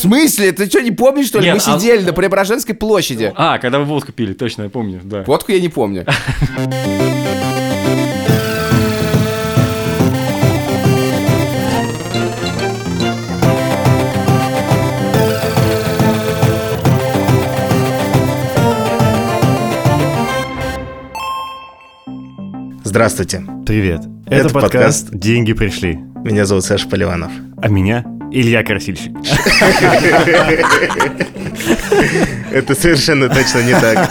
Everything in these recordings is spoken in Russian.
смысле? Ты что, не помнишь, что ли? Нет, Мы а- сидели на Преображенской площади. А, когда вы водку пили, точно, я помню, да. Водку я не помню. Здравствуйте, Привет. Это, Это подкаст, подкаст. «Деньги пришли». меня зовут Саша Поливанов. А меня Илья Красильщик. Это совершенно точно не так.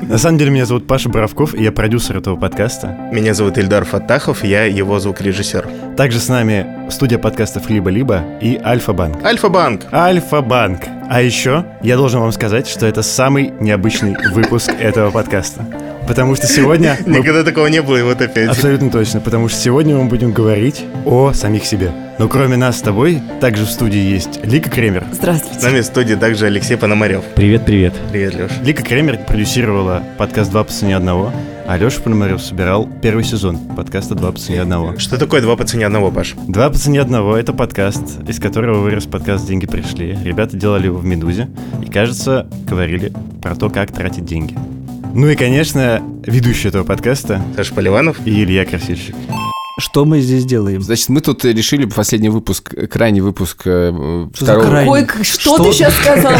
На самом деле меня зовут Паша Боровков, и я продюсер этого подкаста. Меня зовут Ильдар Фаттахов, я его звукорежиссер. Также с нами студия подкастов «Либо-либо» и «Альфа-банк». Альфа-банк. Альфа-банк. А еще я должен вам сказать, что это самый необычный выпуск этого подкаста. Потому что сегодня... мы- Никогда такого не было, и вот опять. Абсолютно точно, потому что сегодня мы будем говорить о самих себе. Но кроме нас с тобой, также в студии есть Лика Кремер. С Здравствуйте. нами в студии также Алексей Пономарев. Привет, привет. Привет, Леш. Лика Кремер продюсировала подкаст «Два по цене одного», а Леша Пономарев собирал первый сезон подкаста «Два по цене одного». Что такое два по цене одного, Паш? «Два по цене одного» — это подкаст, из которого вырос подкаст «Деньги пришли». Ребята делали его в «Медузе» и, кажется, говорили про то, как тратить деньги. Ну и, конечно, ведущий этого подкаста Саша Поливанов. и Илья Красильщик. Что мы здесь делаем? Значит, мы тут решили последний выпуск, крайний выпуск э, Что за второго... крайний? Ой, что, Что ты сейчас сказал?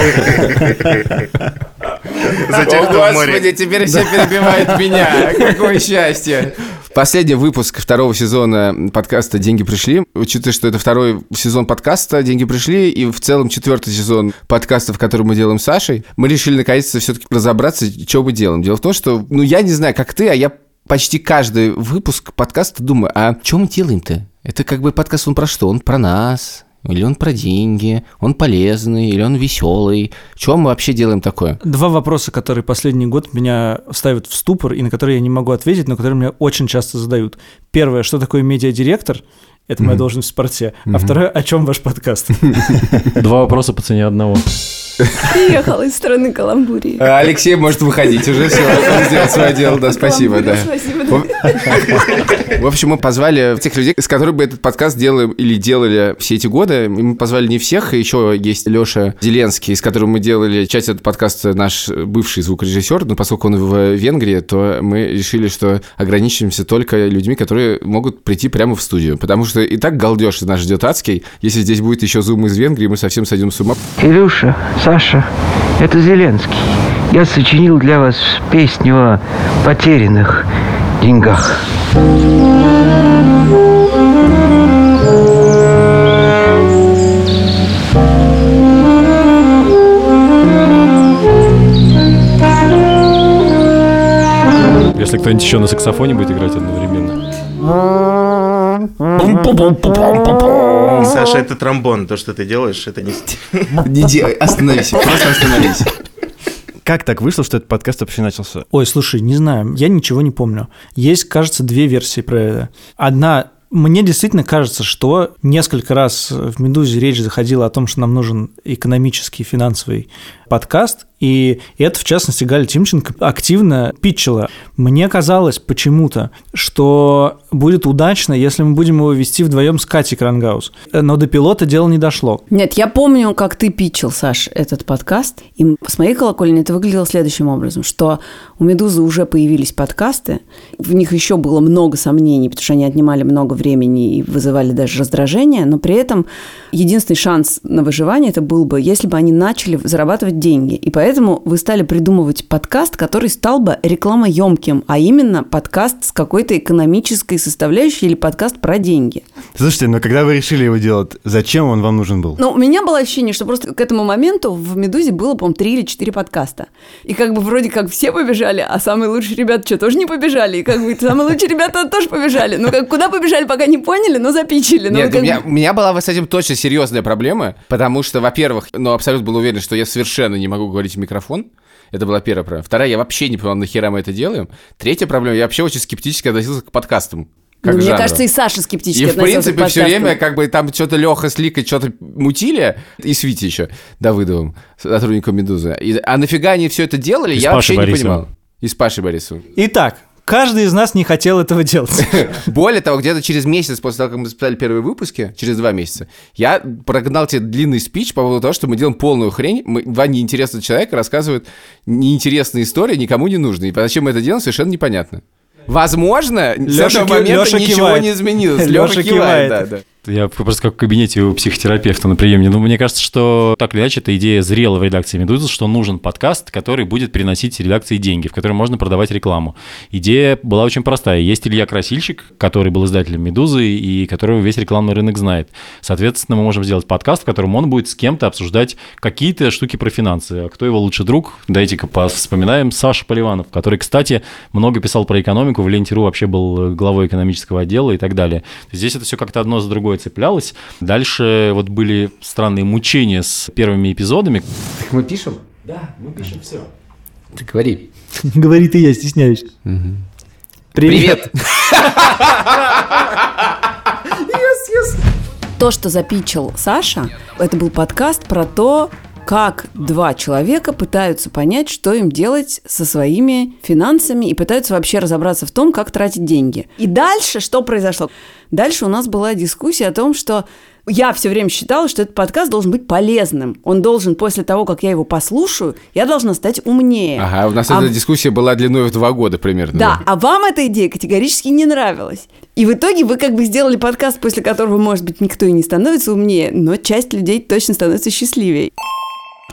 О, в Господи, теперь все перебивают меня. Какое счастье. Последний выпуск второго сезона подкаста «Деньги пришли». Учитывая, что это второй сезон подкаста «Деньги пришли» и в целом четвертый сезон подкастов, который мы делаем с Сашей, мы решили наконец-то все-таки разобраться, что мы делаем. Дело в том, что, ну, я не знаю, как ты, а я почти каждый выпуск подкаста думаю, а что мы делаем-то? Это как бы подкаст, он про что? Он про нас, или он про деньги, он полезный, или он веселый. Что мы вообще делаем такое? Два вопроса, которые последний год меня ставят в ступор и на которые я не могу ответить, но которые меня очень часто задают. Первое, что такое медиадиректор? Это моя должность в спорте. А второе, о чем ваш подкаст? Два вопроса по цене одного. Приехал из страны Каламбурии. А, Алексей может выходить уже, все, он сделал свое дело, да, спасибо, да. Спасибо, да. В общем, мы позвали тех людей, с которыми мы этот подкаст делаем или делали все эти годы. Мы позвали не всех, еще есть Леша Зеленский, с которым мы делали часть этого подкаста, наш бывший звукорежиссер, но поскольку он в Венгрии, то мы решили, что ограничимся только людьми, которые могут прийти прямо в студию, потому что и так галдеж нас ждет адский. Если здесь будет еще зум из Венгрии, мы совсем сойдем с ума. Илюша, Саша, это Зеленский. Я сочинил для вас песню о потерянных деньгах. Если кто-нибудь еще на саксофоне будет играть одновременно. Саша, это тромбон. То, что ты делаешь, это не... Не делай, остановись, просто остановись. Как так вышло, что этот подкаст вообще начался? Ой, слушай, не знаю, я ничего не помню. Есть, кажется, две версии про это. Одна мне действительно кажется, что несколько раз в «Медузе» речь заходила о том, что нам нужен экономический, финансовый подкаст, и это, в частности, Галя Тимченко активно питчила. Мне казалось почему-то, что будет удачно, если мы будем его вести вдвоем с Катей Крангаус. Но до пилота дело не дошло. Нет, я помню, как ты питчил, Саш, этот подкаст. И с моей колокольни это выглядело следующим образом, что у «Медузы» уже появились подкасты, в них еще было много сомнений, потому что они отнимали много времени и вызывали даже раздражение, но при этом единственный шанс на выживание это был бы, если бы они начали зарабатывать деньги. И поэтому вы стали придумывать подкаст, который стал бы рекламоемким, а именно подкаст с какой-то экономической составляющей или подкаст про деньги. Слушайте, но когда вы решили его делать, зачем он вам нужен был? Ну, у меня было ощущение, что просто к этому моменту в «Медузе» было, по-моему, три или четыре подкаста. И как бы вроде как все побежали, а самые лучшие ребята что, тоже не побежали? И как бы самые лучшие ребята тоже побежали. Ну, как куда побежали, пока не поняли, но запичили. Ну, Нет, как у меня, у меня была с этим точно серьезная проблема, потому что, во-первых, ну, абсолютно был уверен, что я совершенно не могу говорить в микрофон. Это была первая проблема. Вторая, я вообще не понимал, нахера мы это делаем. Третья проблема, я вообще очень скептически относился к подкастам. Как Ну, мне жанру. кажется, и Саша скептически И, в принципе, все время, как бы, там что-то Леха с Ликой что-то мутили, и с Витей еще, Давыдовым, сотрудником «Медузы». И- а нафига они все это делали, И я вообще Пашей не Борисовым. понимал. И с Пашей Борисовым. Итак, каждый из нас не хотел этого делать. Более того, где-то через месяц после того, как мы записали первые выпуски, через два месяца, я прогнал тебе длинный спич по поводу того, что мы делаем полную хрень. Мы, два неинтересных человека рассказывают неинтересные истории, никому не нужные. И зачем мы это делаем, совершенно непонятно. Возможно, с Лёша этого ки- момента ничего кивает. не изменилось. Лёша Лёша кивает, кивает. да, да. Я просто как в кабинете у психотерапевта на приеме. Ну, мне кажется, что так или иначе, эта идея зрела в редакции «Медузы», что нужен подкаст, который будет приносить редакции деньги, в котором можно продавать рекламу. Идея была очень простая. Есть Илья Красильщик, который был издателем «Медузы» и которого весь рекламный рынок знает. Соответственно, мы можем сделать подкаст, в котором он будет с кем-то обсуждать какие-то штуки про финансы. А кто его лучший друг? Дайте-ка вспоминаем Саша Поливанов, который, кстати, много писал про экономику, в Ленте.ру вообще был главой экономического отдела и так далее. Здесь это все как-то одно за другое цеплялось. Дальше вот были странные мучения с первыми эпизодами. Так мы пишем? Да, мы пишем все. Ты говори. Говорит и я, стесняюсь. Привет! То, что запичил Саша, это был подкаст про то, как два человека пытаются понять, что им делать со своими финансами и пытаются вообще разобраться в том, как тратить деньги. И дальше что произошло? Дальше у нас была дискуссия о том, что я все время считала, что этот подкаст должен быть полезным. Он должен, после того, как я его послушаю, я должна стать умнее. Ага, у нас А эта дискуссия была длиной в два года примерно. да, а вам эта идея категорически не нравилась. И в итоге вы как бы сделали подкаст, после которого, может быть, никто и не становится умнее, но часть людей точно становится счастливее.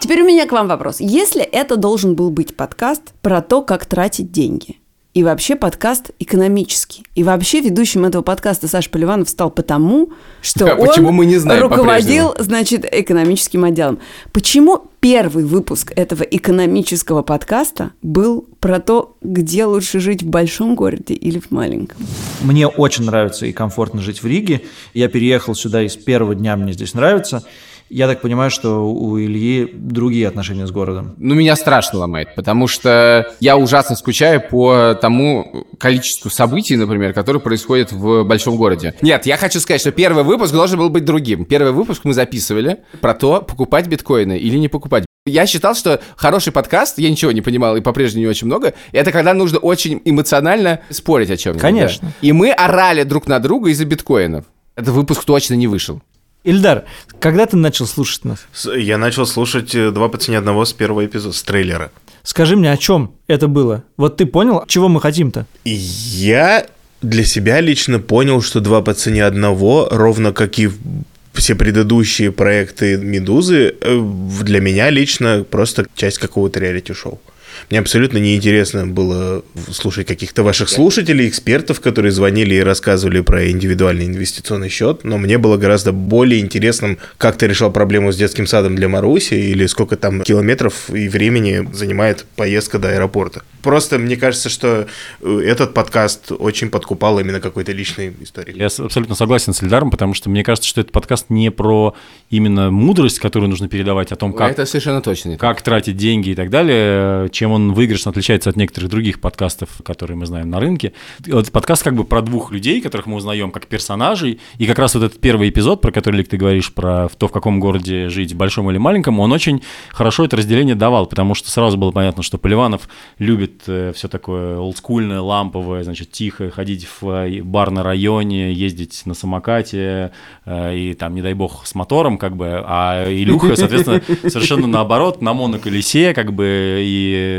Теперь у меня к вам вопрос. Если это должен был быть подкаст про то, как тратить деньги, и вообще подкаст экономический. И вообще ведущим этого подкаста Саша Поливанов стал потому, что Да, он почему мы не знаем руководил, по-прежнему. значит, экономическим отделом. Почему первый выпуск этого экономического подкаста был про то, где лучше жить в большом городе или в маленьком? Мне очень нравится и комфортно жить в Риге. Я переехал сюда и с первого дня мне здесь нравится. Я так понимаю, что у Ильи другие отношения с городом. Ну, меня страшно ломает, потому что я ужасно скучаю по тому количеству событий, например, которые происходят в большом городе. Нет, я хочу сказать, что первый выпуск должен был быть другим. Первый выпуск мы записывали про то, покупать биткоины или не покупать. Я считал, что хороший подкаст, я ничего не понимал и по-прежнему не очень много, это когда нужно очень эмоционально спорить о чем-нибудь. Конечно. да. И мы орали друг на друга из-за биткоинов. Этот выпуск точно не вышел. Ильдар, когда ты начал слушать нас? Я начал слушать э, «Два по цене одного» с первого эпизода, с трейлера. Скажи мне, о чем это было? Вот ты понял, чего мы хотим-то? Я для себя лично понял, что «Два по цене одного», ровно как и все предыдущие проекты «Медузы», э, для меня лично просто часть какого-то реалити-шоу. Мне абсолютно неинтересно было слушать каких-то ваших слушателей, экспертов, которые звонили и рассказывали про индивидуальный инвестиционный счет, но мне было гораздо более интересным, как ты решал проблему с детским садом для Маруси или сколько там километров и времени занимает поездка до аэропорта. Просто мне кажется, что э, этот подкаст очень подкупал именно какой-то личной историей. Я абсолютно согласен с Эльдаром, потому что мне кажется, что этот подкаст не про именно мудрость, которую нужно передавать, о том, как Это совершенно точно как тратить деньги и так далее, чем он выигрышно отличается от некоторых других подкастов, которые мы знаем на рынке. Вот подкаст как бы про двух людей, которых мы узнаем как персонажей, и как раз вот этот первый эпизод, про который, Лик, ты говоришь, про то, в каком городе жить, большом или маленьком, он очень хорошо это разделение давал, потому что сразу было понятно, что Поливанов любит все такое олдскульное, ламповое, значит, тихо, ходить в э, бар на районе, ездить на самокате э, и там, не дай бог, с мотором, как бы, а Илюха, соответственно, совершенно наоборот, на моноколесе, как бы, и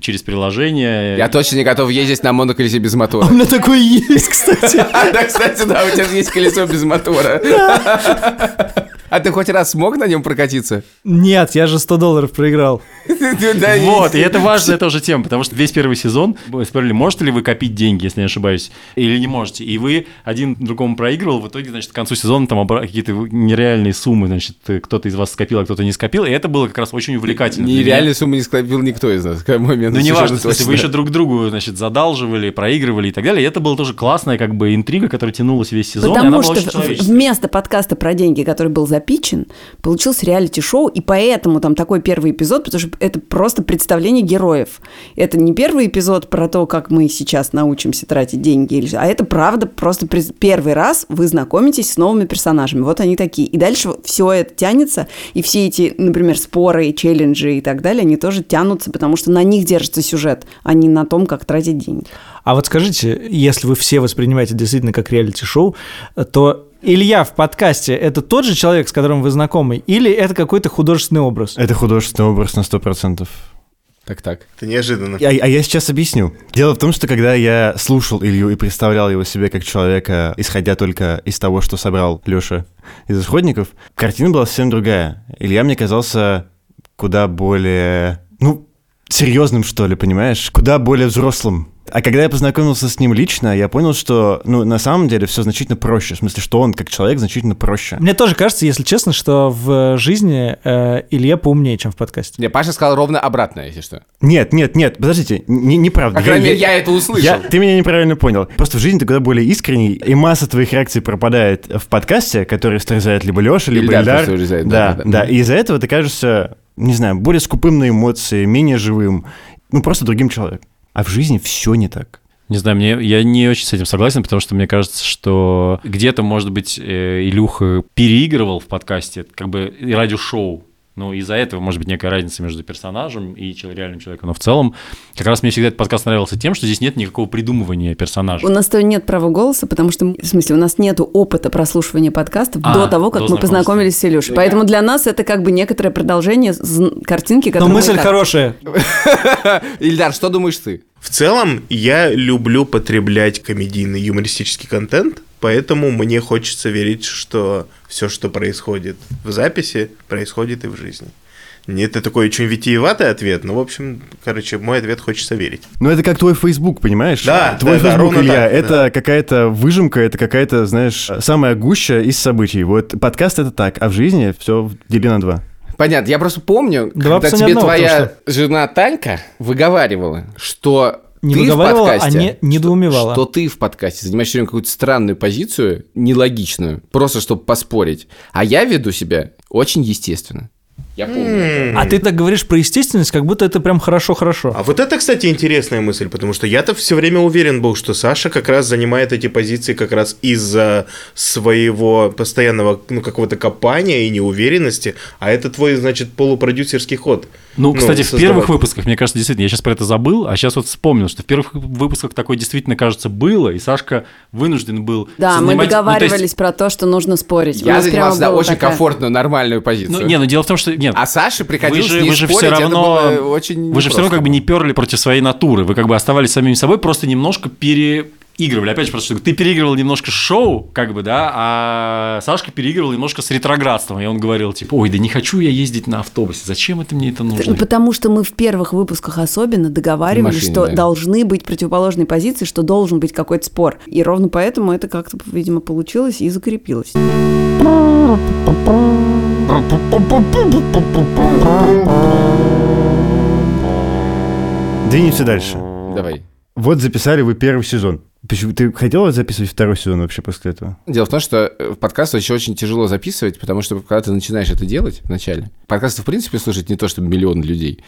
через приложение. Я точно не готов ездить на моноколесе без мотора. У меня такое есть, кстати. Да, кстати, да, у тебя есть колесо без мотора. А ты хоть раз смог на нем прокатиться? Нет, я же 100 долларов проиграл. Вот, и это важная тоже тема, потому что весь первый сезон мы спорили, можете ли вы копить деньги, если не ошибаюсь, или не можете. И вы один другому проигрывал, в итоге, значит, к концу сезона там какие-то нереальные суммы, значит, кто-то из вас скопил, а кто-то не скопил, и это было как раз очень увлекательно. Нереальную сумму не скопил никто из нас. К моменту Ну, не важно, в смысле, вы еще друг другу, значит, задалживали, проигрывали и так далее. И это была тоже классная, как бы, интрига, которая тянулась весь сезон. Потому что вместо подкаста про деньги, который был запичен, получился реалити-шоу, и поэтому там такой первый эпизод, потому что это просто представление героев. Это не первый эпизод про то, как мы сейчас научимся тратить деньги, а это правда просто первый раз вы знакомитесь с новыми персонажами. Вот они такие. И дальше все это тянется, и все эти, например, споры, челленджи и так далее, они тоже тянутся, потому что на них держится сюжет, а не на том, как тратить деньги. А вот скажите, если вы все воспринимаете действительно как реалити-шоу, то Илья в подкасте – это тот же человек, с которым вы знакомы, или это какой-то художественный образ? Это художественный образ на 100%. Так-так. Это неожиданно. А, а я сейчас объясню. Дело в том, что когда я слушал Илью и представлял его себе как человека, исходя только из того, что собрал Леша из исходников, картина была совсем другая. Илья мне казался куда более, ну, серьезным, что ли, понимаешь? Куда более взрослым. А когда я познакомился с ним лично, я понял, что, ну, на самом деле все значительно проще. В смысле, что он как человек значительно проще. Мне тоже кажется, если честно, что в жизни э, Илья поумнее, чем в подкасте. Не, Паша сказал ровно обратное, если что. Нет, нет, нет, подождите, не- неправда. По крайней мере, я это услышал. Я- ты меня неправильно понял. Просто в жизни ты куда более искренний, и масса твоих реакций пропадает в подкасте, который срезает либо Леша, либо Ильдар Ильдар. вырезает, да, да, да, да, да. И из-за этого ты кажешься, не знаю, более скупым на эмоции, менее живым, ну просто другим человеком. А в жизни все не так. Не знаю, мне я не очень с этим согласен, потому что мне кажется, что где-то, может быть, э, Илюха переигрывал в подкасте, как бы и радиошоу. Ну, из-за этого, может быть, некая разница между персонажем и реальным человеком. Но в целом, как раз мне всегда этот подкаст нравился тем, что здесь нет никакого придумывания персонажа. У нас-то нет права голоса, потому что, в смысле, у нас нет опыта прослушивания подкастов А, до того, как до мы познакомились с Илюшей. Поэтому для нас это как бы некоторое продолжение картинки, Но которую мы мысль так- хорошая. Ильдар, что думаешь ты? В целом, я люблю потреблять комедийный юмористический контент, поэтому мне хочется верить, что все, что происходит в записи, происходит и в жизни. Это такой очень витиеватый ответ, но, в общем, короче, мой ответ хочется верить. Ну это как твой Facebook, понимаешь? Да, Твой да, да, Facebook, ровно Илья, так, это какая-то выжимка, это какая-то, знаешь, самая гуща из событий. Вот подкаст это так, а в жизни все дели на два. Понятно, я просто помню, Два когда тебе одного, твоя потому жена Танька выговаривала, что Не ты выговаривала, в а подкасте, не- недоумевала. Что, что ты в подкасте занимаешь все время какую-то странную позицию, нелогичную, просто чтобы поспорить. А я веду себя очень естественно. Я помню. А ты так говоришь про естественность, как будто это прям хорошо-хорошо. А вот это, кстати, интересная мысль, потому что я-то все время уверен был, что Саша как раз занимает эти позиции как раз из-за своего постоянного, ну, какого-то копания и неуверенности, а это твой, значит, полупродюсерский ход. Ну, кстати, в создавать. первых выпусках, мне кажется, действительно, я сейчас про это забыл, а сейчас вот вспомнил, что в первых выпусках такое действительно, кажется, было, и Сашка вынужден был Да, мы занимать- ну, то есть- договаривались про то, что нужно спорить. Я нас занимал прямо всегда была очень такая- комфортную, нормальную позицию. Ну, не, ну дело в том, что... Нет, А Саша приходил вы же, ней вы же спорить, все это равно, было очень вы же все равно как бы не перли против своей натуры, вы как бы оставались самими собой, просто немножко переигрывали. Опять же, просто ты переигрывал немножко шоу, как бы, да, а Сашка переигрывал немножко с ретроградством, и он говорил, типа, ой, да не хочу я ездить на автобусе, зачем это мне это нужно? Ну, Потому что мы в первых выпусках особенно договаривались, машине, что да. должны быть противоположные позиции, что должен быть какой-то спор. И ровно поэтому это как-то, видимо, получилось и закрепилось. Двинемся дальше. Давай. Вот записали вы первый сезон. Почему ты хотел записывать второй сезон вообще после этого? Дело в том, что э, подкаст еще очень тяжело записывать, потому что когда ты начинаешь это делать вначале, подкасты в принципе слушать не то чтобы миллион людей,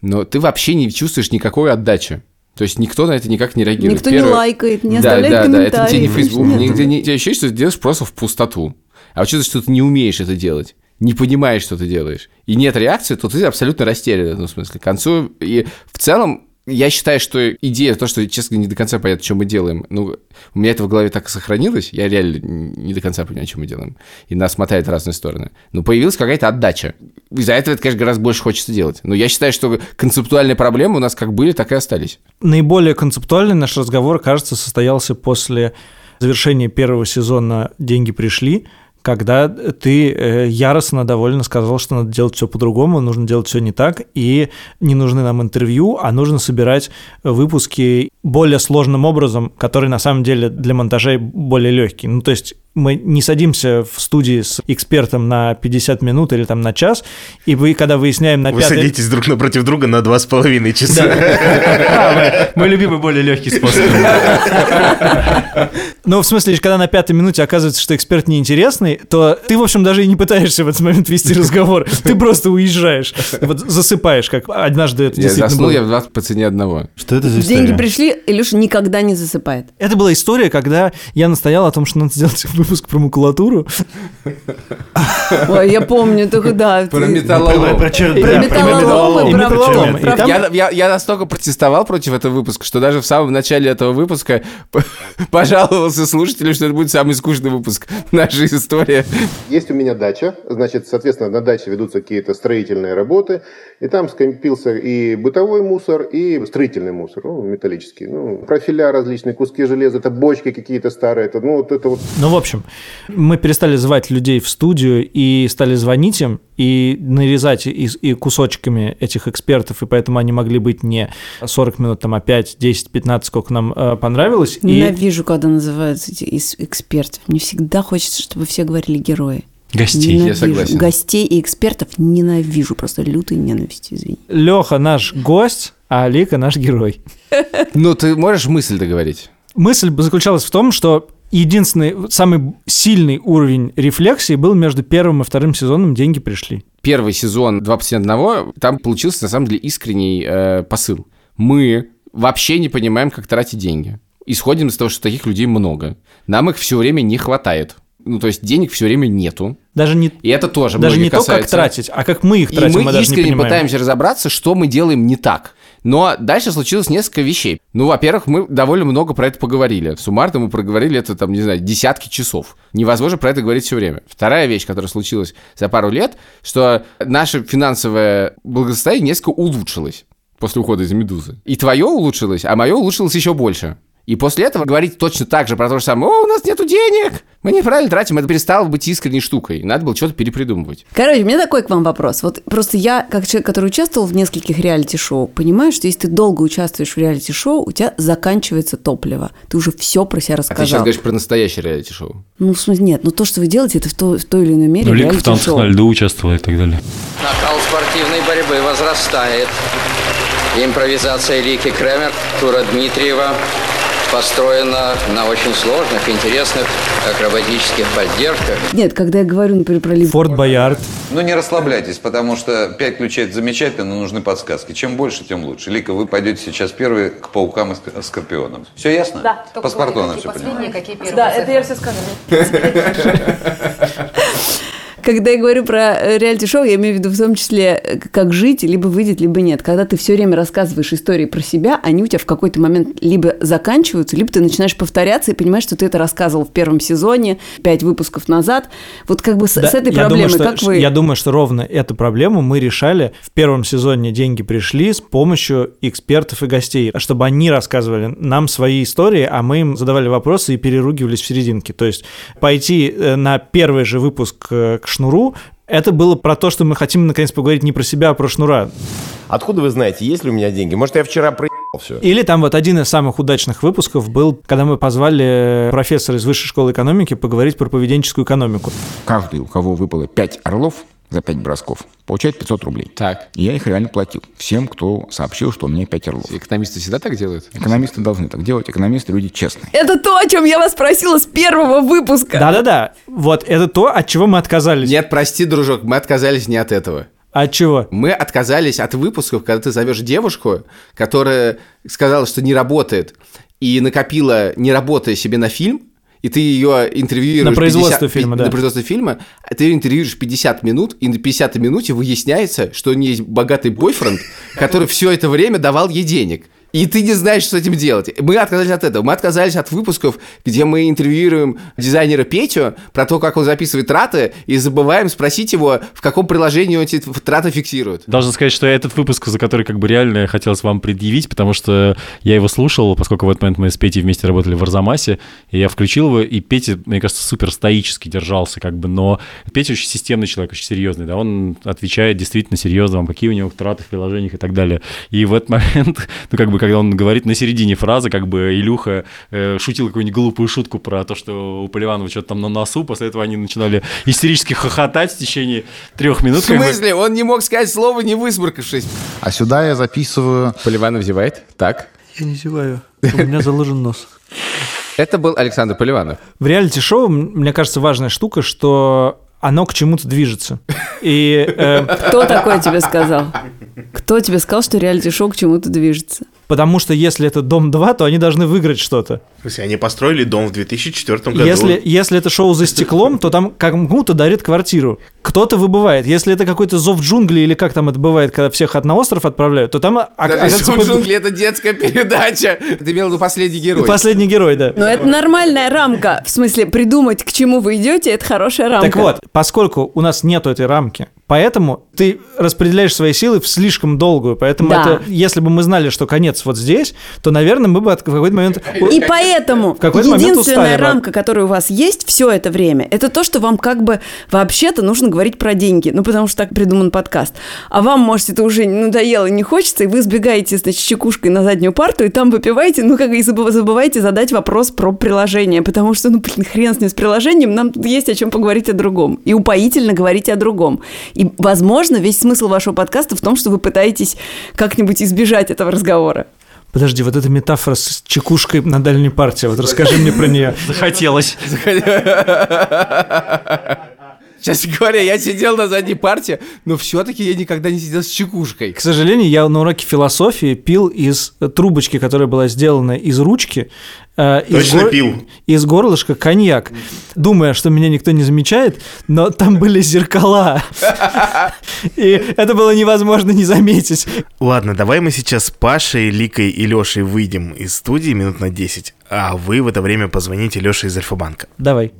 но ты вообще не чувствуешь никакой отдачи. То есть никто на это никак не реагирует. Никто не Первое- лайкает, не да, оставляет да, да, комментариев. это тебе не Facebook, Нет. нигде не... тебе ощущение, что ты делаешь просто в пустоту. А учитывая, что ты не умеешь это делать, не понимаешь, что ты делаешь, и нет реакции, то ты абсолютно растерян в этом смысле. К концу, и в целом, я считаю, что идея, то, что, честно, не до конца понятно, что мы делаем, ну, у меня это в голове так и сохранилось, я реально не до конца понимаю, что мы делаем, и нас мотает в разные стороны. Но появилась какая-то отдача. Из-за этого это, конечно, гораздо больше хочется делать. Но я считаю, что концептуальные проблемы у нас как были, так и остались. Наиболее концептуальный наш разговор, кажется, состоялся после завершения первого сезона «Деньги пришли», когда ты э, яростно довольно сказал, что надо делать все по-другому, нужно делать все не так, и не нужны нам интервью, а нужно собирать выпуски более сложным образом, который на самом деле для монтажей более легкий. Ну, то есть мы не садимся в студии с экспертом на 50 минут или там на час, и вы, когда выясняем на Вы пятой... садитесь друг напротив друга на два с половиной часа. Мой любимый, более легкий способ. Ну, в смысле, когда на пятой минуте оказывается, что эксперт неинтересный, то ты, в общем, даже и не пытаешься в этот момент вести разговор. Ты просто уезжаешь. Вот засыпаешь, как однажды это Я действительно заснул было. я в два по цене одного. Что это за Деньги история? пришли, Илюша никогда не засыпает. Это была история, когда я настоял о том, что надо сделать выпуск про макулатуру. Ой, я помню, только да. Про металлолом. Про металлолом и про там- Я, я- я настолько протестовал против этого выпуска, что даже в самом начале этого выпуска пожаловался слушателю, что это будет самый скучный выпуск в нашей истории. Есть у меня дача, значит, соответственно, на даче ведутся какие-то строительные работы, и там скопился и бытовой мусор, и строительный мусор, ну, металлический, ну, профиля различные, куски железа, это бочки какие-то старые, это, ну, вот это вот. Ну, в общем, мы перестали звать людей в студию и стали звонить им и нарезать и, и кусочками этих экспертов, и поэтому они могли быть не 40 минут, там, а 5, 10, 15, сколько нам э, понравилось. И Ненавижу, когда называются эти из экспертов. Мне всегда хочется, чтобы все говорили герои. Гостей. я Ненавижу. согласен. Гостей и экспертов ненавижу. Просто лютой ненависти, извини. Леха наш гость, а Алика наш герой. Ну, ты можешь мысль договорить? Мысль заключалась в том, что единственный, самый сильный уровень рефлексии был между первым и вторым сезоном «Деньги пришли». Первый сезон «Два одного», там получился, на самом деле, искренний э, посыл. Мы вообще не понимаем, как тратить деньги. Исходим из того, что таких людей много. Нам их все время не хватает. Ну, то есть денег все время нету. Даже не, И это тоже даже не то, как касается. тратить, а как мы их И тратим, мы, мы, не искренне пытаемся разобраться, что мы делаем не так. Но дальше случилось несколько вещей. Ну, во-первых, мы довольно много про это поговорили. Суммарно мы проговорили это, там, не знаю, десятки часов. Невозможно про это говорить все время. Вторая вещь, которая случилась за пару лет, что наше финансовое благосостояние несколько улучшилось после ухода из «Медузы». И твое улучшилось, а мое улучшилось еще больше. И после этого говорить точно так же про то же самое, о, у нас нету денег, мы неправильно тратим, это перестало быть искренней штукой. Надо было что-то перепридумывать. Короче, у меня такой к вам вопрос. Вот просто я, как человек, который участвовал в нескольких реалити-шоу, понимаю, что если ты долго участвуешь в реалити-шоу, у тебя заканчивается топливо. Ты уже все про себя А ты сейчас рассказал. говоришь про настоящее реалити-шоу. Ну, в смысле, нет, ну то, что вы делаете, это в, то- в той или иной мере Ну, Лика в танцах на льду участвовала и так далее. Накал спортивной борьбы возрастает. Импровизация Лики Кремер, Тура Дмитриева построена на очень сложных, интересных акробатических поддержках. Нет, когда я говорю, например, про Лив- Форт Боярд. Ну, не расслабляйтесь, потому что пять ключей – это замечательно, но нужны подсказки. Чем больше, тем лучше. Лика, вы пойдете сейчас первые к паукам и ск- скорпионам. Все ясно? Да. Паспортона все понимаю. Да, это я все сказала. Когда я говорю про э, реалити-шоу, я имею в виду в том числе, э, как жить, либо выйдет, либо нет. Когда ты все время рассказываешь истории про себя, они у тебя в какой-то момент либо заканчиваются, либо ты начинаешь повторяться и понимаешь, что ты это рассказывал в первом сезоне, пять выпусков назад. Вот как бы с, Да, с этой проблемой, думаю, как что, вы... Я думаю, что ровно эту проблему мы решали в первом сезоне «Деньги пришли» с помощью экспертов и гостей, чтобы они рассказывали нам свои истории, а мы им задавали вопросы и переругивались в серединке. То есть пойти э, на первый же выпуск к Шнуру это было про то, что мы хотим наконец поговорить не про себя, а про Шнура. Откуда вы знаете, есть ли у меня деньги? Может, я вчера проебал все? Или там вот один из самых удачных выпусков был, когда мы позвали профессора из Высшей школы экономики поговорить про поведенческую экономику. Каждый, у кого выпало 5 орлов за 5 бросков, получает 500 рублей. Так. И я их реально платил всем, кто сообщил, что у меня 5 орлов. Экономисты всегда так делают? Экономисты должны так делать, экономисты люди честные. Это то, о чем я вас спросила с первого выпуска. Да-да-да, вот это то, от чего мы отказались. Нет, прости, дружок, мы отказались не от этого. От чего? Мы отказались от выпусков, когда ты зовешь девушку, которая сказала, что не работает, и накопила, не работая себе на фильм, и ты ее интервьюируешь... На производство 50 фильма, да. На производство фильма, а ты ее интервьюируешь 50 минут, и на 50 минуте выясняется, что у нее есть богатый бойфренд, который все это время давал ей денег. И ты не знаешь, что с этим делать. Мы отказались от этого. Мы отказались от выпусков, где мы интервьюируем дизайнера Петю про то, как он записывает траты, и забываем спросить его, в каком приложении он эти траты фиксирует. Должен сказать, что этот выпуск, за который как бы реально хотелось вам предъявить, потому что я его слушал, поскольку в этот момент мы с Петей вместе работали в Арзамасе, и я включил его, и Петя, мне кажется, супер стоически держался, как бы, но Петя очень системный человек, очень серьезный, да, он отвечает действительно серьезно вам, какие у него траты в приложениях и так далее. И в этот момент, ну, как бы, когда он говорит на середине фразы, как бы Илюха э, шутил какую-нибудь глупую шутку про то, что у Поливанова что-то там на носу, после этого они начинали истерически хохотать в течение трех минут. В смысле? Он не мог сказать слово, не высморкавшись. А сюда я записываю... Поливанов зевает. Так. Я не зеваю. У меня заложен нос. Это был Александр Поливанов. В реалити-шоу, мне кажется, важная штука, что оно к чему-то движется. И, э, Кто такое тебе сказал? Кто тебе сказал, что реалити-шоу к чему-то движется? Потому что если это «Дом-2», то они должны выиграть что-то. То есть они построили дом в 2004 году. Если, если это шоу «За стеклом», то там кому-то дарит квартиру. Кто-то выбывает. Если это какой-то «Зов джунгли» или как там это бывает, когда всех от на остров отправляют, то там... а- Да, оказывается, «Зов под- джунглей» — это детская передача. Ты имел в виду «Последний герой». Последний герой, да. Но это нормальная рамка. В смысле, придумать, к чему вы идете, это хорошая рамка. Так вот, поскольку у нас нету этой рамки, поэтому ты распределяешь свои силы в слишком долгую. Поэтому Да. это, если бы мы знали, что конец вот здесь, то, наверное, мы бы от- в какой-то момент... И поэтому В какой-то момент единственная бы. рамка, которая у вас есть все это время, это то, что вам как бы вообще-то нужно говорить про деньги. Ну, потому что так придуман подкаст. А вам, может, это уже надоело, не хочется, и вы сбегаете, значит, чекушкой на заднюю парту, и там выпиваете, ну, как и забы- забываете задать вопрос про приложение. Потому что, ну, блин, хрен с ним с приложением, нам тут есть о чем поговорить о другом. И упоительно говорить о другом. И, возможно, весь смысл вашего подкаста в том, что вы пытаетесь как-нибудь избежать этого разговора. Подожди, вот эта метафора с чекушкой на дальней партии, вот расскажи мне про нее. Захотелось. Честно говоря, я сидел на задней парте, но все-таки я никогда не сидел с чекушкой. К сожалению, я на уроке философии пил из э, трубочки, которая была сделана из ручки. э, из Точно пил? Из горлышка коньяк. Думая, что меня никто не замечает, но там были зеркала. И это было невозможно не заметить. Ладно, давай мы сейчас с Пашей, Ликой и Лешей выйдем из студии минут на 10, а вы в это время позвоните Леше из Альфа-банка. Давай.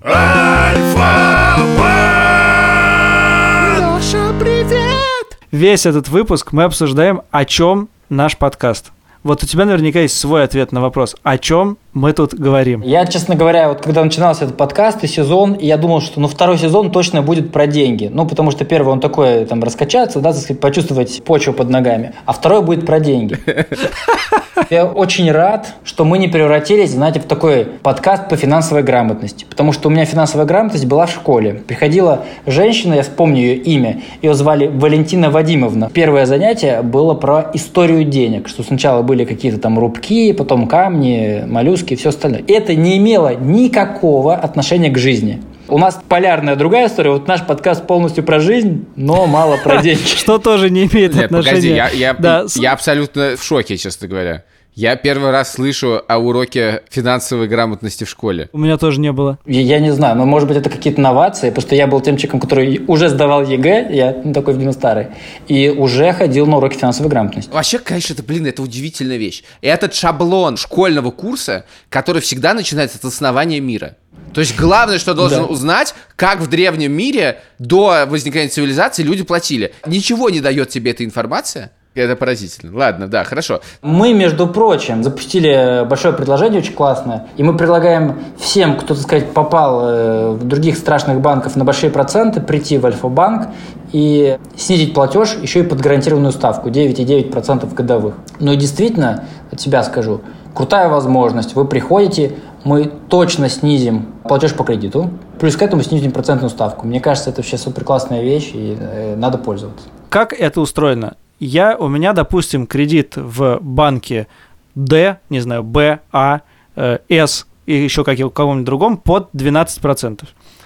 Весь этот выпуск мы обсуждаем, о чем наш подкаст. Вот у тебя наверняка есть свой ответ на вопрос, о чем мы тут говорим. Я, честно говоря, вот когда начинался этот подкаст и сезон, я думал, что ну второй сезон точно будет про деньги. Ну, потому что первый он такой, там, раскачаться, да, сказать, почувствовать почву под ногами. А второй будет про деньги. Я очень рад, что мы не превратились, знаете, в такой подкаст по финансовой грамотности. Потому что у меня финансовая грамотность была в школе. Приходила женщина, я вспомню ее имя, ее звали Валентина Вадимовна. Первое занятие было про историю денег, что сначала были какие-то там рубки, потом камни, моллюски и все остальное. Это не имело никакого отношения к жизни. У нас полярно другая история. Вот наш подкаст полностью про жизнь, но мало про деньги. Что тоже не имеет Нет, отношения. погоди, я абсолютно в шоке, честно говоря. Я первый раз слышу о уроке финансовой грамотности в школе. У меня тоже не было. Я, я не знаю, но может быть это какие-то новации. Просто я был тем человеком, который уже сдавал ЕГЭ, я ну, такой, видимо, старый, и уже ходил на уроки финансовой грамотности. Вообще, конечно, это, блин, это удивительная вещь. И этот шаблон школьного курса, который всегда начинается с основания мира. То есть главное, что должен Да. узнать, как в древнем мире до возникновения цивилизации люди платили. Ничего не дает тебе эта информация. Это поразительно. Ладно, да, хорошо. Мы, между прочим, запустили большое предложение очень классное, и мы предлагаем всем, кто, так сказать, попал э, в других страшных банков на большие проценты, прийти в Альфа-банк и снизить платеж еще и под гарантированную ставку 9,9% годовых. Ну и действительно, от себя скажу, крутая возможность. Вы приходите, мы точно снизим платеж по кредиту, плюс к этому снизим процентную ставку. Мне кажется, это вообще супер классная вещь, и э, надо пользоваться. Как это устроено? Я, у меня, допустим, кредит в банке D, не знаю, B, A, э, S и еще как кого-нибудь другом под 12%.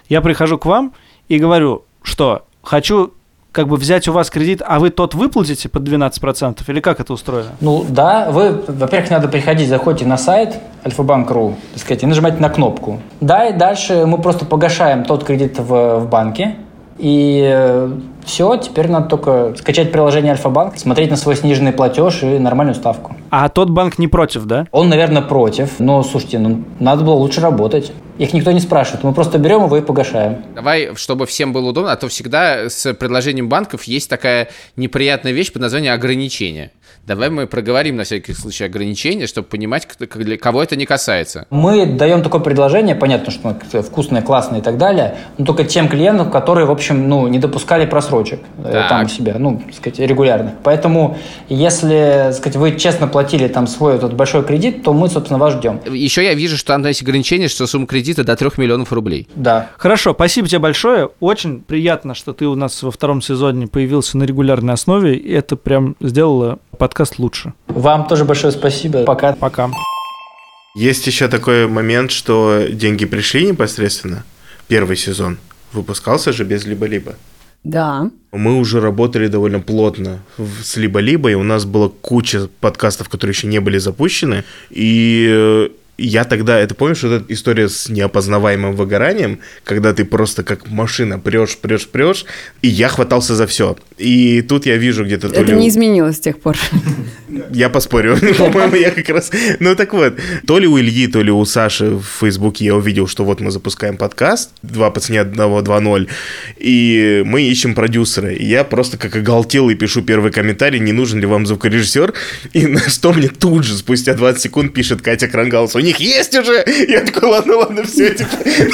Я прихожу к вам и говорю, что хочу как бы взять у вас кредит, а вы тот выплатите под 12%? Или как это устроено? Ну да, вы, во-первых, надо приходить, заходите на сайт альфа-банк.ру, так сказать, и нажимаете на кнопку. Да, и дальше мы просто погашаем тот кредит в, в банке, и все, теперь надо только скачать приложение Альфа-банк, смотреть на свой сниженный платеж и нормальную ставку. А тот банк не против, да? Он, наверное, против, но, слушайте, ну, надо было лучше работать. Их никто не спрашивает, мы просто берем его и погашаем. Давай, чтобы всем было удобно, а то всегда с предложением банков есть такая неприятная вещь под названием ограничение. Давай мы проговорим на всякий случай ограничения, чтобы понимать, для кого это не касается. Мы даем такое предложение, понятно, что оно вкусное, классное и так далее, но только тем клиентам, которые, в общем, ну, не допускали просрочек э, Так. там у себя, ну, так сказать, регулярных. Поэтому, если, так сказать, вы честно платили там свой этот большой кредит, то мы, собственно, вас ждем. Еще я вижу, что там есть ограничение, что сумма кредита до 3 миллионов рублей. Да. Хорошо, спасибо тебе большое. Очень приятно, что ты у нас во втором сезоне появился на регулярной основе. И это прям сделало подкаст лучше. Вам тоже большое спасибо. Пока. Пока. Есть еще такой момент, что деньги пришли непосредственно. Первый сезон выпускался же без либо-либо. Да. Мы уже работали довольно плотно с либо-либо, и у нас была куча подкастов, которые еще не были запущены. И э, я тогда, это помнишь, вот эта история с неопознаваемым выгоранием, когда ты просто как машина прешь, прешь, прешь, и я хватался за все. И тут я вижу где-то... то Это ли не изменилось с тех пор. я поспорю. По-моему, я как раз... Ну так вот, то ли у Ильи, то ли у Саши в Фейсбуке я увидел, что вот мы запускаем подкаст «Два по цене одного, 2.0», и мы ищем продюсера. И я просто как оголтел и пишу первый комментарий, не нужен ли вам звукорежиссер, и на что мне тут же, спустя 20 секунд, пишет Катя Крангаус, у них есть уже! Я такой, ладно, ладно, все.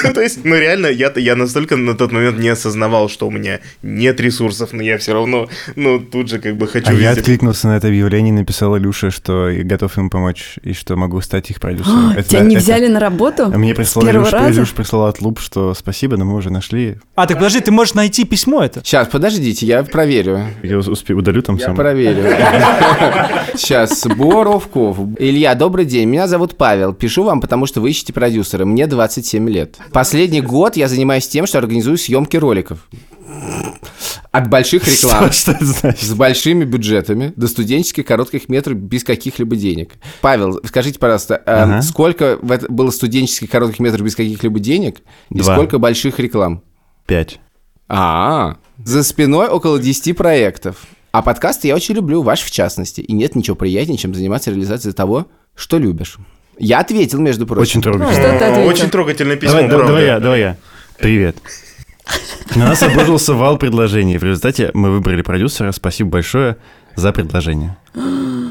Ну, то есть, ну реально, я, я настолько на тот момент не осознавал, что у меня нет ресурсов, но я все равно, ну, тут же как бы хочу А я откликнулся на это объявление и написал Илюше, что я готов им помочь и что могу стать их продюсером. Это- Тебя не это- взяли на работу? А Мне прислал Илюш? Илюш прислал отлуп, что спасибо, но мы уже нашли. А, так подожди, ты можешь найти письмо это? Сейчас, подождите, я проверю. Я успе- удалю там Я сам. проверю. Сейчас, Боровков. Илья, добрый день. Меня зовут Павел. Пишу вам, потому что вы ищете продюсера. Мне 27 лет. Последний год я занимаюсь тем, что организую съемки роликов. От больших реклам Что- что это значит? с большими бюджетами до студенческих коротких метров без каких-либо денег. Павел, скажите, пожалуйста, э, Ага. сколько в это было студенческих коротких метров без каких-либо денег и Два. сколько больших реклам? Пять. А, за спиной около 10 проектов. А подкасты я очень люблю, ваш в частности. И нет ничего приятнее, чем заниматься реализацией того, что любишь. Я ответил, между прочим. Очень трогательно. Что ты ответил? Очень трогательное письмо, Давай, да- правда. давай я, давай я. Привет. На нас обрушился вал предложений. В результате мы выбрали продюсера. Спасибо большое за предложение.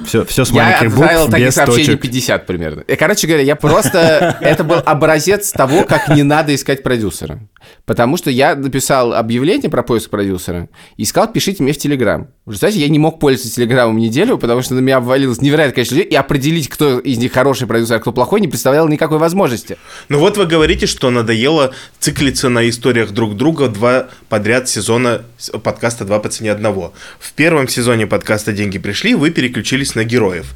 Все, все с Я маленьких отправил букв, таких без сообщений точек. 50 примерно. И, короче говоря, я просто... Это был образец того, как не надо искать продюсера. Потому что я написал объявление про поиск продюсера и сказал, пишите мне в Телеграм. В результате я не мог пользоваться Телеграмом неделю, потому что на меня обвалилось невероятное количество людей, и определить, кто из них хороший продюсер, а кто плохой, не представляло никакой возможности. Ну вот вы говорите, что надоело циклиться на историях друг друга два подряд сезона подкаста «Два по цене одного». В первом сезоне подкаста «Деньги пришли» вы переключились на героев.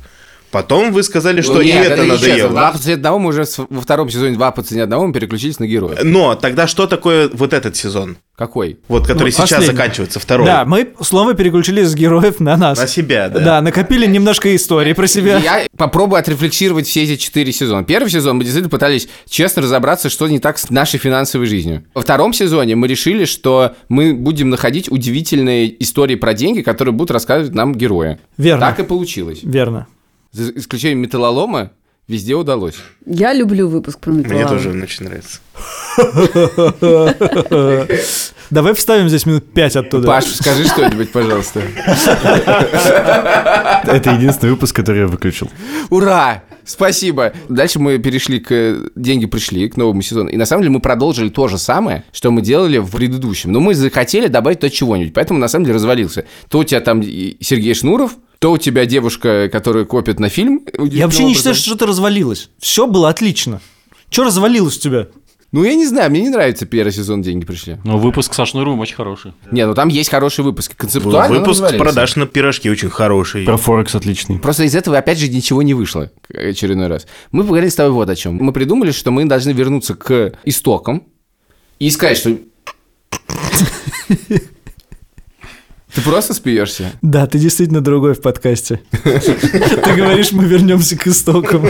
Потом вы сказали, что и Нет, это надоело. Два по цене одного мы уже во втором сезоне два по цене одного мы переключились на героя. Но тогда что такое вот этот сезон? Какой? Вот, который Ну, сейчас последний. заканчивается, второй. Да, мы снова переключились с героев на нас. На себя, да. Да, накопили немножко истории про себя. Я попробую отрефлексировать все эти четыре сезона. Первый сезон мы действительно пытались честно разобраться, что не так с нашей финансовой жизнью. Во втором сезоне мы решили, что мы будем находить удивительные истории про деньги, которые будут рассказывать нам герои. Верно. Так и получилось. Верно. За исключением металлолома, везде удалось. Я люблю выпуск про Мне металлолом. тоже очень нравится. Давай вставим здесь минут пять оттуда. Паш, скажи что-нибудь, пожалуйста. Это единственный выпуск, который я выключил. Ура! Спасибо. Дальше мы перешли к «Деньги пришли», к новому сезону. И на самом деле мы продолжили то же самое, что мы делали в предыдущем. Но мы захотели добавить то чего-нибудь, поэтому на самом деле развалился. То у тебя там Сергей Шнуров, то у тебя девушка, которая копит на фильм. Я вообще не считаю, что что-то развалилось. Все было отлично. Что развалилось у тебя? Ну, я не знаю, мне не нравится первый сезон «Деньги пришли». Ну, выпуск со Шнуровым очень хороший. Не, ну там есть хорошие выпуски. Концептуально он Выпуск продаж на пирожки очень хороший. Про Форекс отличный. Просто из этого, опять же, ничего не вышло к- очередной раз. Мы поговорили с тобой вот о чем. Мы придумали, что мы должны вернуться к истокам и сказать, что... Ты просто смеешься? Да, ты действительно другой в подкасте. Ты говоришь, мы вернемся к истокам.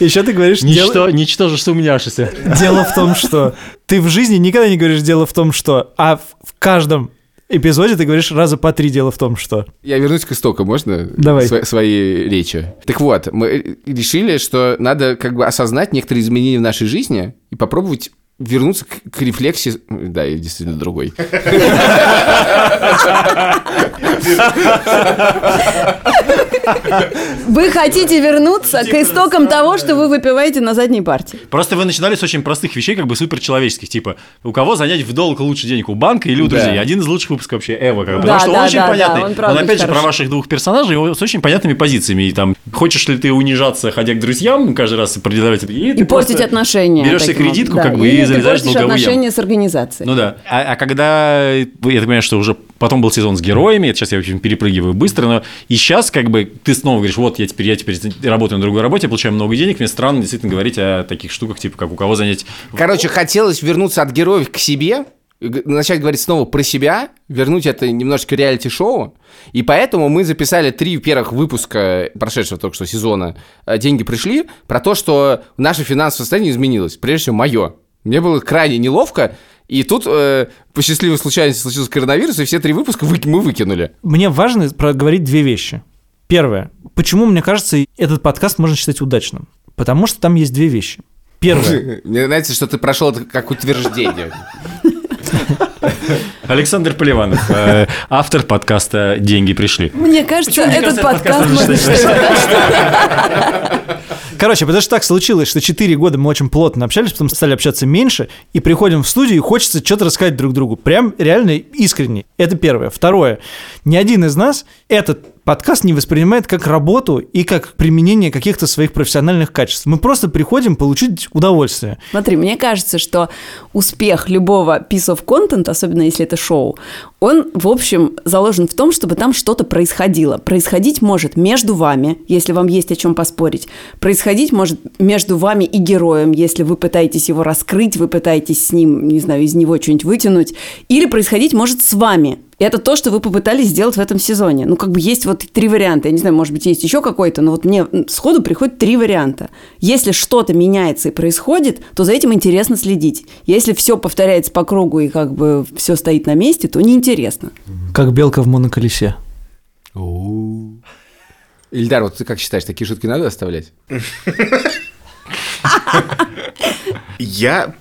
Еще ты говоришь, Ничто, ничто же сумняшися. дело в том, что ты в жизни никогда не говоришь дело в том, что, а в, каждом эпизоде ты говоришь раза по три дело в том, что. Я вернусь к истоку, можно? Давай. Сво- своей речи. Так вот, мы решили, что надо как бы осознать некоторые изменения в нашей жизни и попробовать вернуться к, к рефлексии... Да, я действительно другой. Вы хотите вернуться к истокам того, что вы выпиваете на задней партии. Просто вы начинали с очень простых вещей, как бы суперчеловеческих, типа у кого занять в долг лучше денег, у банка или у друзей. Один из лучших выпусков вообще Эва, как бы. Да, потому что да, он очень понятный. он опять же про ваших двух персонажей он с очень понятными позициями. И там хочешь ли ты унижаться, ходя к друзьям каждый раз и продавать И портить отношения. Берешь себе кредитку, как бы, и залезаешь в долговую отношения с организацией. Ну да. А, а когда, я так понимаю, что уже потом был сезон с героями, это сейчас я очень перепрыгиваю быстро, но и сейчас как бы ты снова говоришь, вот я теперь, я теперь работаю на другой работе, получаю много денег, мне странно действительно говорить о таких штуках, типа как у кого занять... Короче, хотелось вернуться от героев к себе, начать говорить снова про себя, вернуть это немножечко реалити-шоу. И поэтому мы записали три первых выпуска прошедшего только что сезона э, «Деньги пришли» про то, что наше финансовое состояние изменилось. Прежде всего, мое. Мне было крайне неловко, и тут э, по счастливой случайности случился коронавирус, и все три выпуска вы- мы выкинули. Мне важно проговорить две вещи. Первое. Почему, мне кажется, этот подкаст можно считать удачным? Потому что там есть две вещи. Первое. Мне нравится, что ты прошел это как утверждение. Александр Поливанов, э, автор подкаста «Деньги пришли». Мне кажется, этот подкаст можно считать Короче, потому что так случилось, что 4 года мы очень плотно общались, потом стали общаться меньше, и приходим в студию, и хочется что-то рассказать друг другу. Прям реально искренне. Это первое. Второе. Ни один из нас этот подкаст не воспринимает как работу и как применение каких-то своих профессиональных качеств. Мы просто приходим получить удовольствие. Смотри, мне кажется, что успех любого piece of content, особенно если это шоу, он, в общем, заложен в том, чтобы там что-то происходило. Происходить может между вами, если вам есть о чем поспорить. Происходить может между вами и героем, если вы пытаетесь его раскрыть, вы пытаетесь с ним, не знаю, из него что-нибудь вытянуть. Или происходить может с вами. И это то, что вы попытались сделать в этом сезоне. Ну, как бы есть вот три варианта. Я не знаю, может быть, есть еще какой-то, но вот мне сходу приходит три варианта. Если что-то меняется и происходит, то за этим интересно следить. Если все повторяется по кругу и как бы все стоит на месте, то неинтересно. Как белка в моноколесе. Ильдар, вот ты как считаешь, такие шутки надо оставлять? Я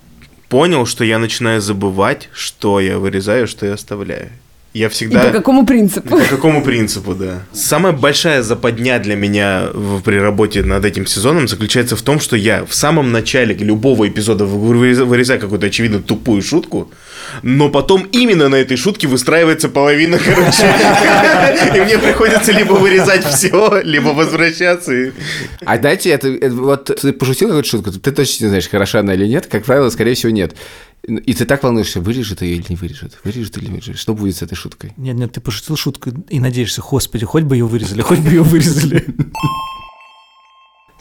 понял, что я начинаю забывать, что я вырезаю, что я оставляю. Я И всегда... по какому принципу? По какому принципу, да. Самая большая западня для меня в, при работе над этим сезоном заключается в том, что я в самом начале любого эпизода вырез- вырезаю какую-то очевидно тупую шутку, но потом именно на этой шутке выстраивается половина, короче. И мне приходится либо вырезать все, либо возвращаться. А знаете, это, это вот ты пошутил какую-то шутку, ты точно не знаешь, хороша она или нет. Как правило, скорее всего, нет. И ты так волнуешься, вырежет ее или не вырежет, вырежет или не вырежет. Что будет с этой шуткой? Нет, нет, ты пошутил шутку и надеешься, господи, хоть бы ее вырезали, хоть бы ее вырезали.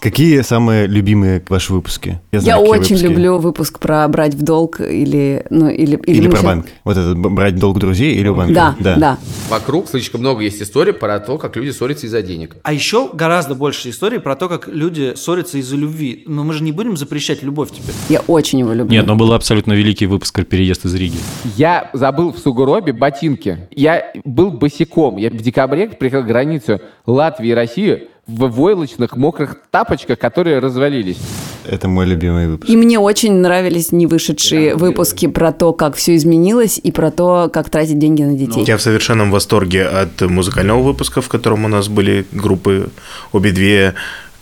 Какие самые любимые ваши выпуски? Я знаю, какие очень выпуски. люблю выпуск про брать в долг или... Ну, или, Или мы про щас- банк. Вот этот брать долг друзей или у банка? Да, да. Вокруг слишком много есть историй про то, как люди ссорятся из-за денег. А еще гораздо больше историй про то, как люди ссорятся из-за любви. Но мы же не будем запрещать любовь теперь. Я очень его люблю. Нет, но был абсолютно великий выпуск про переезд из Риги. Я забыл в Сугуробе ботинки. Я был босиком. Я в декабре приехал к границу Латвии и России в войлочных мокрых тапочках, которые развалились. Это мой любимый выпуск. И мне очень нравились не вышедшие выпуски про то, как все изменилось, и про то, как тратить деньги на детей. Я в совершенном восторге от музыкального выпуска, в котором у нас были группы обе две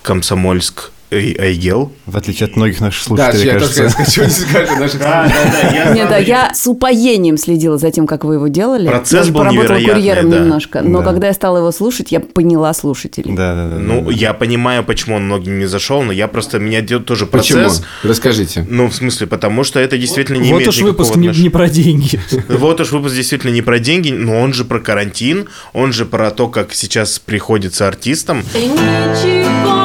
Комсомольск Айгел. В отличие от многих наших Да, слушателей, я кажется. только скажу, не скажу наших Нет, да, я с упоением следила за тем, как вы его делали. Процесс я был поработала курьером да. немножко. Но Да. когда я стала его слушать, я поняла слушателей. Да, да, да. Ну, я понимаю, почему он многим не зашел, но я просто, меня делает тоже Почему? процесс. Расскажите. Ну, в смысле, потому что это действительно не вот имеет уж никакого выпуск не, не про деньги. Вот уж выпуск действительно не про деньги, но он же про карантин, он же про то, как сейчас приходится артистам. Ничего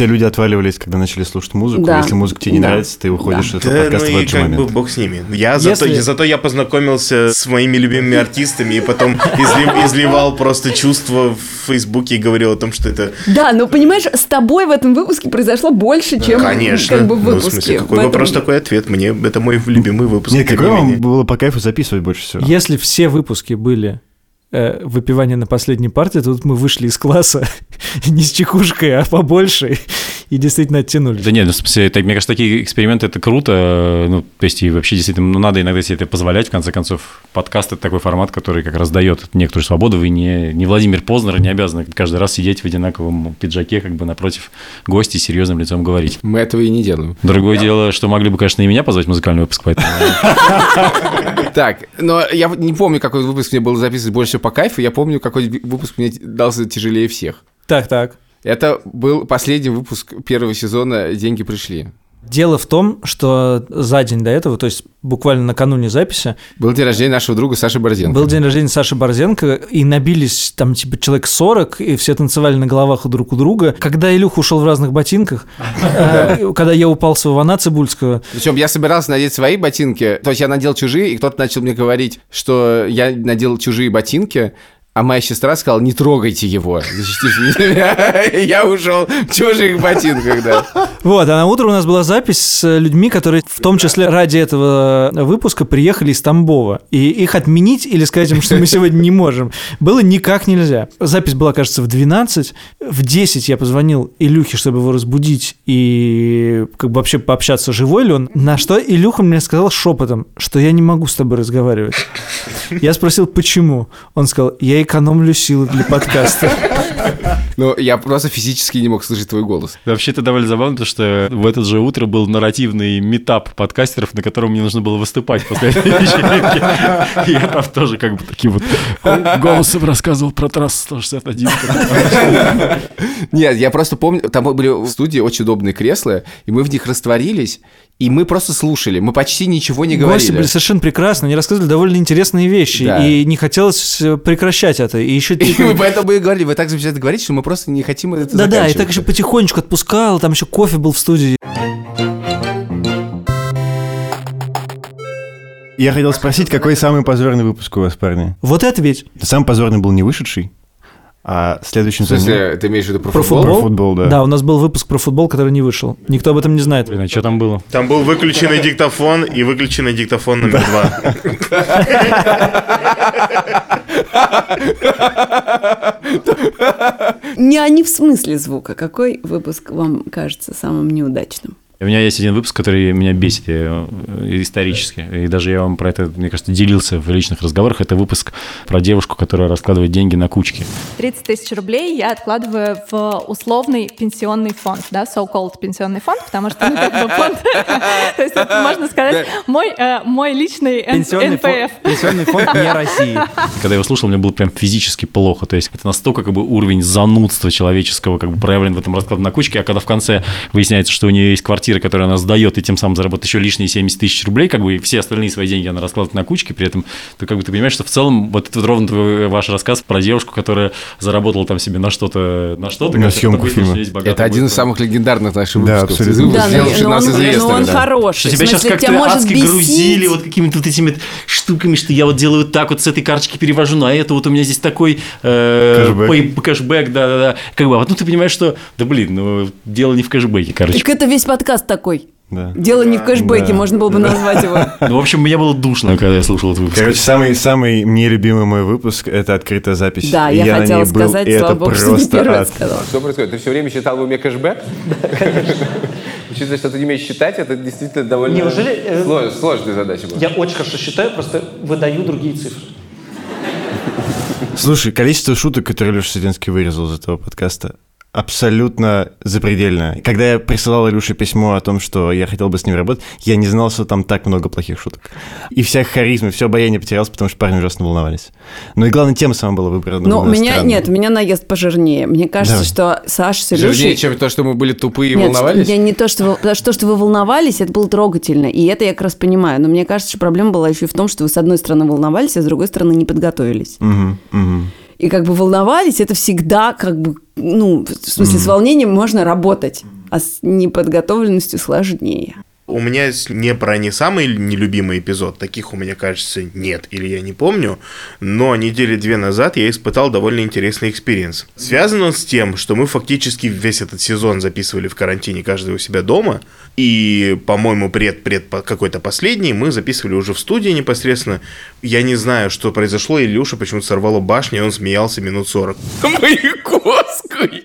Все люди отваливались, когда начали слушать музыку. Да. Если музыка тебе не Да. нравится, ты уходишь из Да, этого подкаста ну в и этот же как момент. бы бог с ними. Я зато, Если- зато я познакомился с моими любимыми артистами и потом изли- изливал просто чувства в Фейсбуке и говорил о том, что это Да, но понимаешь, с тобой в этом выпуске произошло больше, чем Конечно. как бы в Ну, в выпуске. смысле, какой Поэтому- вопрос, такой ответ. Мне это мой любимый выпуск. Нет, какой не вам было по кайфу записывать больше всего? Если все выпуски были э, выпивание на последней партии, тут мы вышли из класса не с чекушкой, а побольше. и действительно оттянули. Да нет, ну, в смысле, это, мне кажется, такие эксперименты это круто. э, Ну, то есть, и вообще действительно, ну, надо иногда себе это позволять. В конце концов, подкаст это такой формат, который как раз дает некоторую свободу. Вы не, не Владимир Познер, не обязаны каждый раз сидеть в одинаковом пиджаке, как бы напротив гостей с серьезным лицом говорить. Мы этого и не делаем. Другое дело, что могли бы, конечно, и меня позвать в музыкальный выпуск, поэтому... Так, но я не помню, какой выпуск мне было записывать больше по кайфу. Я помню, какой выпуск мне дался тяжелее всех. Так, так. Это был последний выпуск первого сезона «Деньги пришли». Дело в том, что за день до этого, то есть буквально накануне записи, Был день рождения нашего друга Саши Борзенко. был день рождения Саши Борзенко, и набились там типа человек 40, и все танцевали на головах у друг у друга. Когда Илюха ушел в разных ботинках, э, когда я упал с Ивана Цибульского, Причем я собирался надеть свои ботинки, то есть я надел чужие, и кто-то начал мне говорить, что я надел чужие ботинки, а моя сестра сказала, не трогайте его, защитите меня. Я ушел в чужих ботинках, да. Вот, а на утро у нас была запись с людьми, которые в том числе ради этого выпуска приехали из Тамбова. И их отменить или сказать им, что мы сегодня не можем, было никак нельзя. Запись была, кажется, в 12. В 10 я позвонил Илюхе, чтобы его разбудить и как бы вообще пообщаться, живой ли он. На что Илюха мне сказал шепотом, что я не могу с тобой разговаривать. Я спросил, почему. Он сказал, я экономлю силы для подкаста. Ну, я просто физически не мог слышать твой голос. Вообще это довольно забавно, потому что в это же утро был нарративный метап подкастеров, на котором мне нужно было выступать после этой вечеринки. И я там тоже как бы таким вот голосом рассказывал про трассу 161. Нет, я просто помню, там были в студии очень удобные кресла, и мы в них растворились, и мы просто слушали, мы почти ничего не Гости говорили. были совершенно прекрасны, они рассказывали довольно интересные вещи, Да. и не хотелось э, прекращать это. И еще И мы поэтому и говорили, вы так замечательно говорите, что мы просто не хотим это Да-да, и так еще потихонечку отпускал, там еще кофе был в студии. Я хотел спросить, какой самый позорный выпуск у вас, парни? Вот это ведь. Самый позорный был не вышедший, а следующим В смысле, ты имеешь в виду про, Про футбол? футбол? Про футбол, да. Да, у нас был выпуск про футбол, который не вышел. Никто об этом не знает. Блин, а что там было? Там был выключенный диктофон и выключенный диктофон номер два. Не, а не в смысле звука. Какой выпуск вам кажется самым неудачным? У меня есть один выпуск, который меня бесит э, исторически. И даже я вам про это, мне кажется, делился в личных разговорах. Это выпуск про девушку, которая раскладывает деньги на кучки. 30 тысяч рублей я откладываю в условный пенсионный фонд, да, so-called пенсионный фонд, потому что, ну, как бы фонд, то есть это, можно сказать, мой, э, мой личный Пенсионный фонд- НПФ. пенсионный фонд не России. Когда я его слушал, мне было прям физически плохо. То есть это настолько как бы уровень занудства человеческого как бы проявлен в этом раскладе на кучке, а когда в конце выясняется, что у нее есть квартира, которую она сдает, и тем самым заработает еще лишние 70 тысяч рублей, как бы и все остальные свои деньги она раскладывает на кучке, при этом ты как бы ты понимаешь, что в целом вот это вот ровно твой, ваш рассказ про девушку, которая заработала там себе на что-то, на что-то. На съемку фильма. Это один из самых легендарных наших Да, выпусков. абсолютно. Выпуск, Да, но- сделавший но нас он- известными, но он да. хороший. Что тебя сейчас как-то адски бесить. грузили вот какими-то вот этими штуками, что я вот делаю так, вот с этой карточки перевожу на это, вот у меня здесь такой э, кэшбэк, да-да-да. Как бы, а потом ты понимаешь, что, да блин, ну, дело не в кэшбэке, короче. Так это весь подкаст такой. Да. Дело не в кэшбэке, Да. можно было бы назвать его. Ну, в общем, мне было душно, когда я слушал этот выпуск. Короче, самый, самый мне любимый мой выпуск – это открытая запись. Да, я на хотела был, сказать, и слава это богу, что не просто первый ад. сказал. Что происходит? Ты все время считал в уме кэшбэк? Учитывая, что ты не умеешь считать, это действительно довольно Неужели, э, слож- сложная задача была. Я очень хорошо считаю, просто выдаю другие цифры. Слушай, количество шуток, которые Леша Сиденский вырезал из этого подкаста, абсолютно запредельно. Когда я присылал Илюше письмо о том, что я хотел бы с ним работать, я не знал, что там так много плохих шуток. И вся харизма, все обаяние потерялось, потому что парни ужасно волновались. Ну и главное, тема сама была выбрана. Но у меня, странная. нет, у меня наезд пожирнее. Мне кажется, Давай. что Саша с Жирнее, Илюшей... чем то, что мы были тупые и Нет, волновались? я не то, что вы, потому что то, что вы волновались, это было трогательно, и это я как раз понимаю. Но мне кажется, что проблема была еще и в том, что вы с одной стороны волновались, а с другой стороны не подготовились. Мгм, мгм. И как бы волновались, это всегда как бы, ну, в смысле, с волнением можно работать, а с неподготовленностью сложнее. У меня не про не самый нелюбимый эпизод, таких у меня, кажется, нет, или я не помню, но недели две назад я испытал довольно интересный experience. Связан он с тем, что мы фактически весь этот сезон записывали в карантине каждый у себя дома, и, по-моему, пред-пред какой-то последний мы записывали уже в студии непосредственно. Я не знаю, что произошло, Илюша почему-то сорвало башню, и он смеялся минут 40. Маяковскую.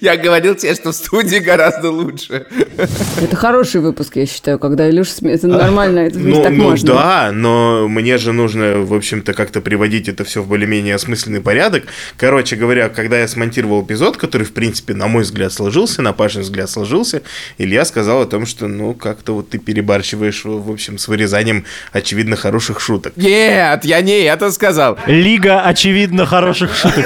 Я говорил тебе, что в студии гораздо лучше. Это хороший выпуск, я считаю, когда Илюша смеется. Это нормально, это Ну, так ну можно. да, но мне же нужно, в общем-то, как-то приводить это все в более-менее осмысленный порядок. Короче говоря, когда я смонтировал эпизод, который, в принципе, на мой взгляд, сложился, на Пашин взгляд сложился, Илья сказал о том, что, ну, как-то вот ты перебарщиваешь, в общем, с вырезанием очевидно хороших шуток. Нет, я не это сказал. Лига, очевидно, хороших шуток.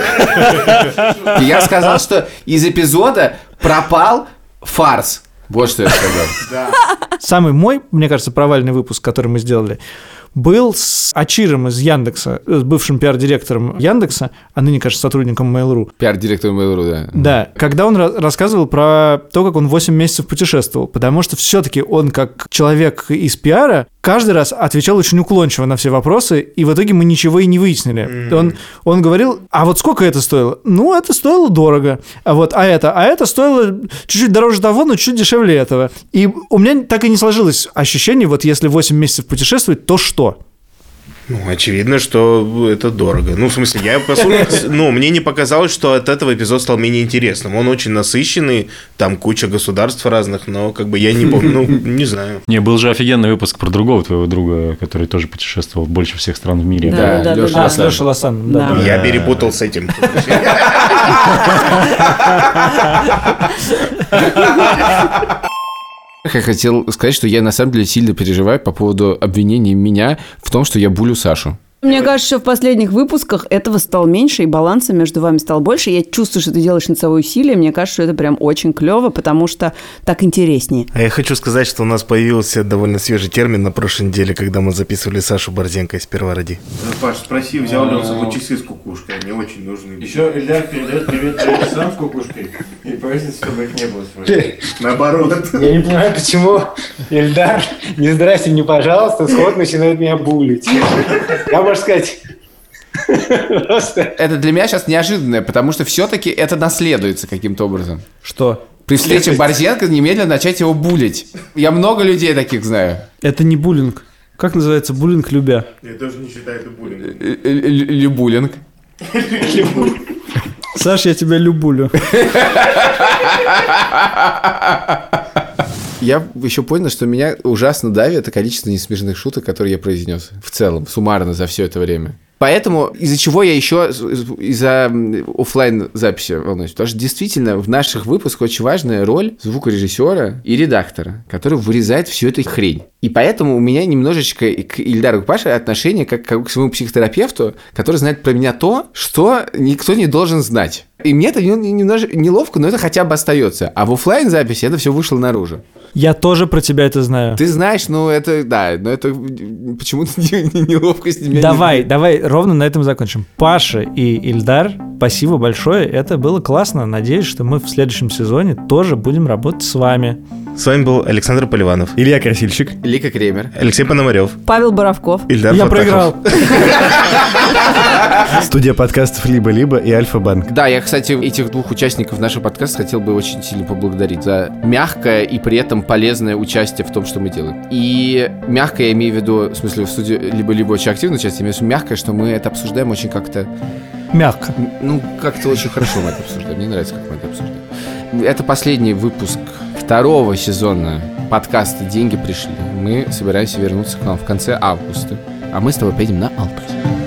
Я сказал, что из эпизода пропал фарс. Вот что я сказал. Самый мой, мне кажется, провальный выпуск, который мы сделали, был с Ачиром из Яндекса, э, с бывшим пиар-директором Яндекса, а ныне, кажется, сотрудником Mail.ru. Пиар-директор Mail.ru, да. Да, когда он ра- рассказывал про то, как он 8 месяцев путешествовал, потому что все-таки он, как человек из пиара, каждый раз отвечал очень уклончиво на все вопросы, и в итоге мы ничего и не выяснили. Он, он говорил, а вот сколько это стоило? Ну, это стоило дорого. А вот, а это? А это стоило чуть-чуть дороже того, но чуть дешевле этого. И у меня так и не сложилось ощущение, вот если 8 месяцев путешествовать, то что? Ну, очевидно, что это дорого. Ну, в смысле, я по сути, ну, мне не показалось, что от этого эпизод стал менее интересным. Он очень насыщенный, там куча государств разных, но как бы я не помню, ну, не знаю. Не, был же офигенный выпуск про другого твоего друга, который тоже путешествовал в больше всех стран в мире. Да, да, да, А, да. с Лешей Лосаном, да. Да. Я перепутал с этим. Я хотел сказать, что я на самом деле сильно переживаю по поводу обвинений меня в том, что я булю Сашу. Мне кажется, что в последних выпусках этого стало меньше, и баланса между вами стал больше. Я чувствую, что ты делаешь над собой усилия. Мне кажется, что это прям очень клево, потому что так интереснее. А я хочу сказать, что у нас появился довольно свежий термин на прошлой неделе, когда мы записывали Сашу Борзенко из «Первого ради». Ну, Паш, спроси, взял ли он с собой часы с кукушкой, они очень нужны. Еще Ильдар передает привет сам с кукушкой и просит, чтобы их не было сегодня. Наоборот. Я не понимаю, почему Ильдар, не здрасте, не пожалуйста, сход начинает меня булить. Я, можно сказать. Это для меня сейчас неожиданное, потому что все-таки это наследуется каким-то образом. Что? При встрече Борзенко немедленно начать его булить. Я много людей таких знаю. Это не буллинг. Как называется буллинг любя? Я тоже не считаю это буллингом. Э, э, лю- Любулинг. Саш, я тебя любулю. Я еще понял, что меня ужасно давит это количество несмешных шуток, которые я произнес в целом, суммарно за все это время. Поэтому из-за чего я еще из-за офлайн записи волнуюсь? Потому что действительно в наших выпусках очень важная роль звукорежиссера и редактора, который вырезает всю эту хрень. И поэтому у меня немножечко к Ильдару Паше отношение как, как к своему психотерапевту, который знает про меня то, что никто не должен знать. И мне это нем- немножко неловко, но это хотя бы остается. А в офлайн записи это все вышло наружу. Я тоже про тебя это знаю. Ты знаешь, ну это, да, но это почему-то не- не- неловкость меня не- Давай, давай ровно на этом закончим. Паша и Ильдар, спасибо большое. Это было классно. Надеюсь, что мы в следующем сезоне тоже будем работать с вами. С вами был Александр Поливанов. Илья Красильщик. Лика Кремер. Алексей Пономарев. Павел Боровков. Ильдар Я Фатахов. проиграл. Студия подкастов «Либо-либо» и «Альфа-банк». Да, я, кстати, этих двух участников нашего подкаста хотел бы очень сильно поблагодарить за мягкое и при этом полезное участие в том, что мы делаем. И мягкое я имею в виду, в смысле, в студии либо-либо очень активное участие, я имею в виду мягкое, что мы это обсуждаем очень как-то Мягко. Ну, как-то очень хорошо мы это обсуждаем. Мне нравится, как мы это обсуждаем. Это последний выпуск второго сезона подкаста «Деньги пришли». Мы собираемся вернуться к вам в конце августа. А мы с тобой поедем на Алпрес.